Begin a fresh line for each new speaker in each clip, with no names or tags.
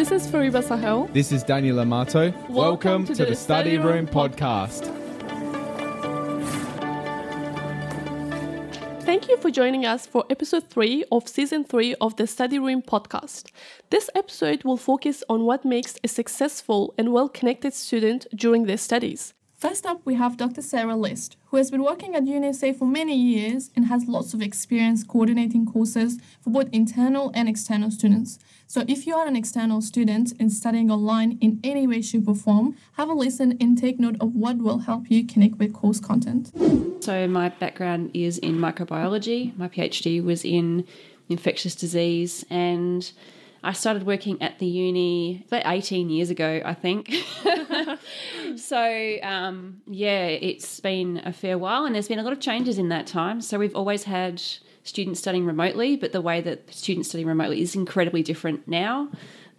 This is Fariba Sahel.
This is Daniel Amato. Welcome, to, the, Study Room podcast.
Thank you for joining us for episode 3 of season 3 of the Study Room podcast. This episode will focus on what makes a successful and well connected student during their studies. First up, we have Dr. Sarah List, who has been working at UniSA for many years and has lots of experience coordinating courses for both internal and external students. So, if you are an external student and studying online in any way, shape, or form, have a listen and take note of what will help you connect with course content.
So, my background is in microbiology. My PhD was in infectious disease and I started working at the uni about 18 years ago, I think. so, um, yeah, it's been a fair while and there's been a lot of changes in that time. So, we've always had students studying remotely, but the way that students study remotely is incredibly different now.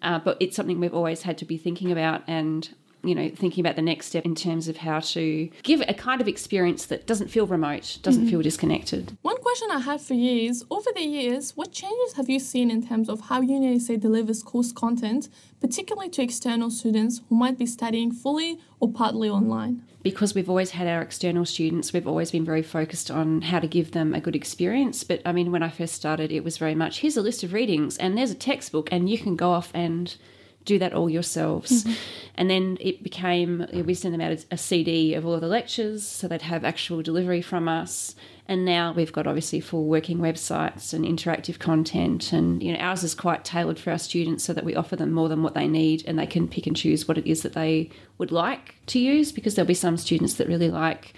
Uh, but it's something we've always had to be thinking about and you know, thinking about the next step in terms of how to give a kind of experience that doesn't feel remote, doesn't mm-hmm. feel disconnected.
One question I have for you is over the years, what changes have you seen in terms of how UniSA delivers course content, particularly to external students who might be studying fully or partly online?
Because we've always had our external students, we've always been very focused on how to give them a good experience. But I mean, when I first started, it was very much here's a list of readings and there's a textbook, and you can go off and do that all yourselves. Mm-hmm. And then it became, we sent them out a CD of all of the lectures, so they'd have actual delivery from us. And now we've got obviously full working websites and interactive content. And, you know, ours is quite tailored for our students so that we offer them more than what they need and they can pick and choose what it is that they would like to use because there'll be some students that really like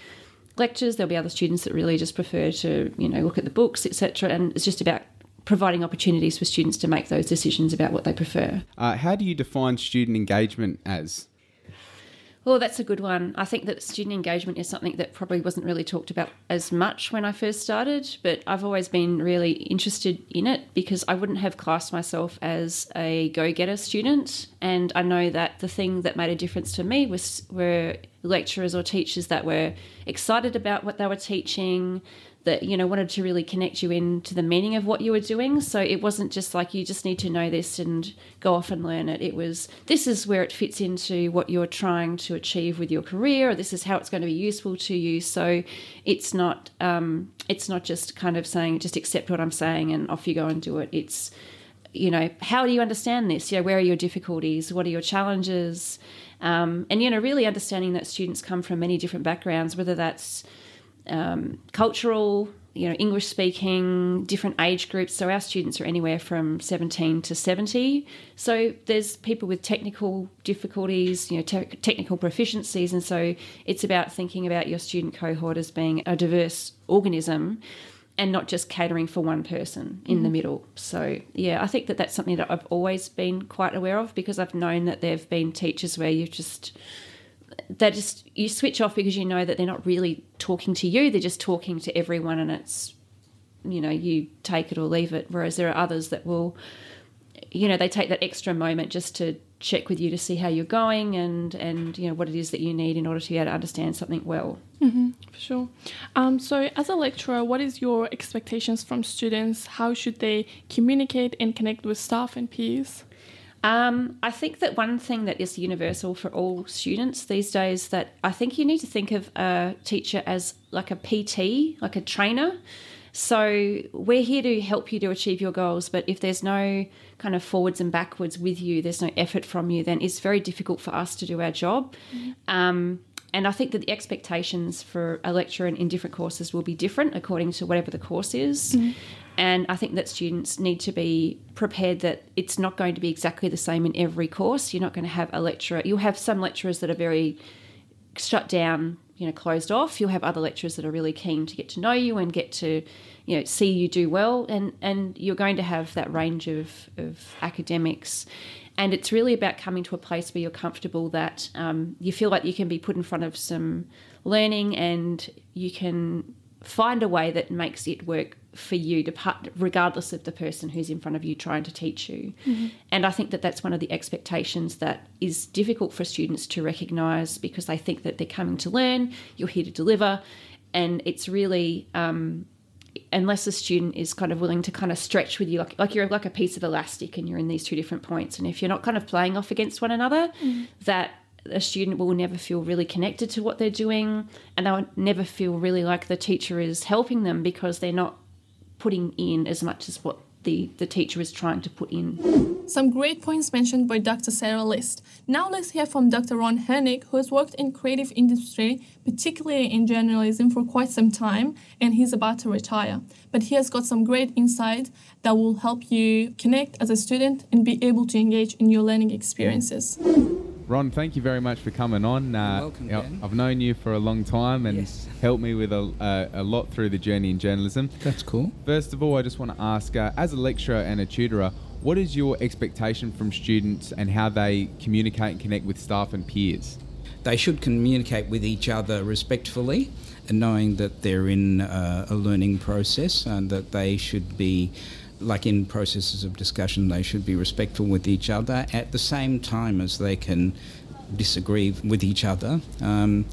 lectures there'll be other students that really just prefer to you know look at the books etc and it's just about providing opportunities for students to make those decisions about what they prefer.
Uh, how do you define student engagement as?
Well, that's a good one. I think that student engagement is something that probably wasn't really talked about as much when I first started, but I've always been really interested in it because I wouldn't have classed myself as a go-getter student, and I know that the thing that made a difference to me was were lecturers or teachers that were excited about what they were teaching, that you know wanted to really connect you into the meaning of what you were doing. So it wasn't just like you just need to know this and go off and learn it. It was this is where it fits into what you're trying to achieve with your career. Or this is how it's going to be useful to you. So it's not um, it's not just kind of saying just accept what i'm saying and off you go and do it. It's you know how do you understand this? You know where are your difficulties? What are your challenges? Um, and you know really understanding that students come from many different backgrounds whether that's um, cultural, you know, English speaking, different age groups. So our students are anywhere from 17 to 70. So there's people with technical difficulties, you know, te- technical proficiencies. And so it's about thinking about your student cohort as being a diverse organism and not just catering for one person in mm. the middle. So, yeah, I think that that's something that I've always been quite aware of because I've known that there have been teachers where you've just they just you switch off because you know that they're not really talking to you they're just talking to everyone and it's you know you take it or leave it. Whereas there are others that will you know they take that extra moment just to check with you to see how you're going and and you know what it is that you need in order to be able to understand something well.
Mm-hmm, for sure. Um, so as a lecturer what is your expectations from students? How should they communicate and connect with staff and peers
um, I think that one thing that is universal for all students these days that I think you need to think of a teacher as like a PT, like a trainer. So we're here to help you to achieve your goals, but if there's no kind of forwards and backwards with you, there's no effort from you, then it's very difficult for us to do our job. Mm-hmm. Um, and I think that the expectations for a lecturer in, in, different courses will be different according to whatever the course is. Mm-hmm. And I think that students need to be prepared that it's not going to be exactly the same in every course. You're not going to have a lecturer. You'll have some lecturers that are very shut down, you know, closed off. You'll have other lecturers that are really keen to get to know you and get to, you know, see you do well. And and you're going to have that range of, of academics. And it's really about coming to a place where you're comfortable that um, you feel like you can be put in front of some learning and you can find a way that makes it work for you regardless of the person who's in front of you trying to teach you mm-hmm. and i think that that's one of the expectations that is difficult for students to recognize because they think that they're coming to learn you're here to deliver and it's really um, unless a student is kind of willing to kind of stretch with you, like like you're like a piece of elastic, and you're in these two different points, and if you're not kind of playing off against one another, mm. that a student will never feel really connected to what they're doing and they'll never feel really like the teacher is helping them because they're not putting in as much as what the, the teacher is trying to put in.
Some great points mentioned by Dr. Sarah List. Now let's hear from Dr. Ron Hernick, who has worked in creative industry, particularly in journalism, for quite some time, and he's about to retire. But he has got some great insight that will help you connect as a student and be able to engage in your learning experiences.
Ron, thank you very much for coming on.
Uh, welcome, Ben.
I've known you for a long time and yes. helped me with a, uh, a lot through the journey in journalism.
That's cool.
First of all, I just want to ask, uh, as a lecturer and a tutorer, what is your expectation from students and how they communicate and connect with staff and peers?
They should communicate with each other respectfully and knowing that they're in uh, a learning process and that they should be like in processes of discussion, they should be respectful with each other at the same time as they can disagree with each other. Um,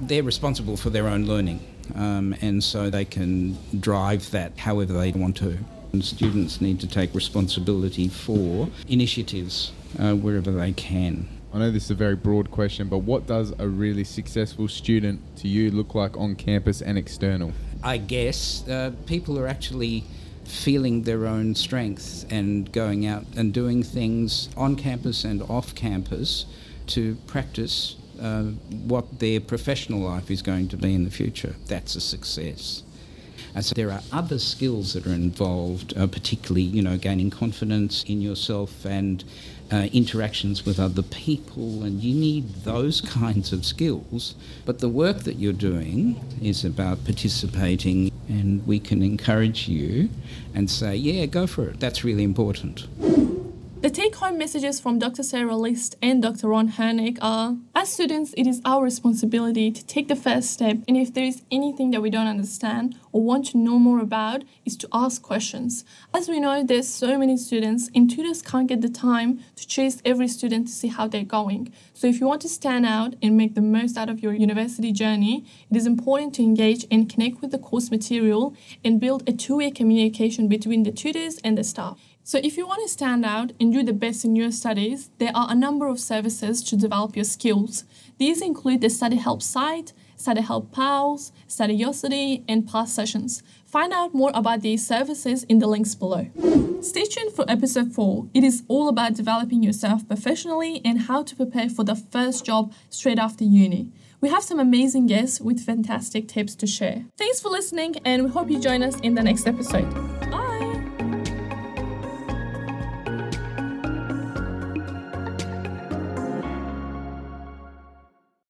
they're responsible for their own learning, um, and so they can drive that however they want to. And students need to take responsibility for initiatives uh, wherever they can.
I know this is a very broad question, but what does a really successful student to you look like on campus and external?
I guess uh, people are actually feeling their own strength and going out and doing things on campus and off campus to practice uh, what their professional life is going to be in the future. That's a success. And so there are other skills that are involved, uh, particularly, you know, gaining confidence in yourself and uh, interactions with other people, and you need those kinds of skills. But the work that you're doing is about participating, and we can encourage you and say, yeah, go for it. That's really important.
The take home messages from Dr. Sarah List and Dr. Ron Hernick are As students, it is our responsibility to take the first step, and if there is anything that we don't understand or want to know more about, is to ask questions. As we know, there's so many students, and tutors can't get the time to chase every student to see how they're going. So, if you want to stand out and make the most out of your university journey, it is important to engage and connect with the course material and build a two way communication between the tutors and the staff. So, if you want to stand out and do the best in your studies, there are a number of services to develop your skills. These include the Study Help site, Study Help Pals, Studiosity, and PASS sessions. Find out more about these services in the links below. Stay tuned for episode 4. It is all about developing yourself professionally and how to prepare for the first job straight after uni. We have some amazing guests with fantastic tips to share. Thanks for listening, and we hope you join us in the next episode.